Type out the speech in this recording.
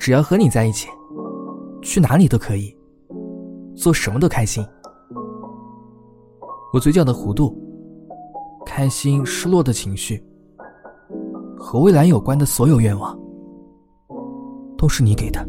只要和你在一起去哪里都可以做什么都开心。我嘴角的弧度开心失落的情绪和未来有关的所有愿望都是你给的。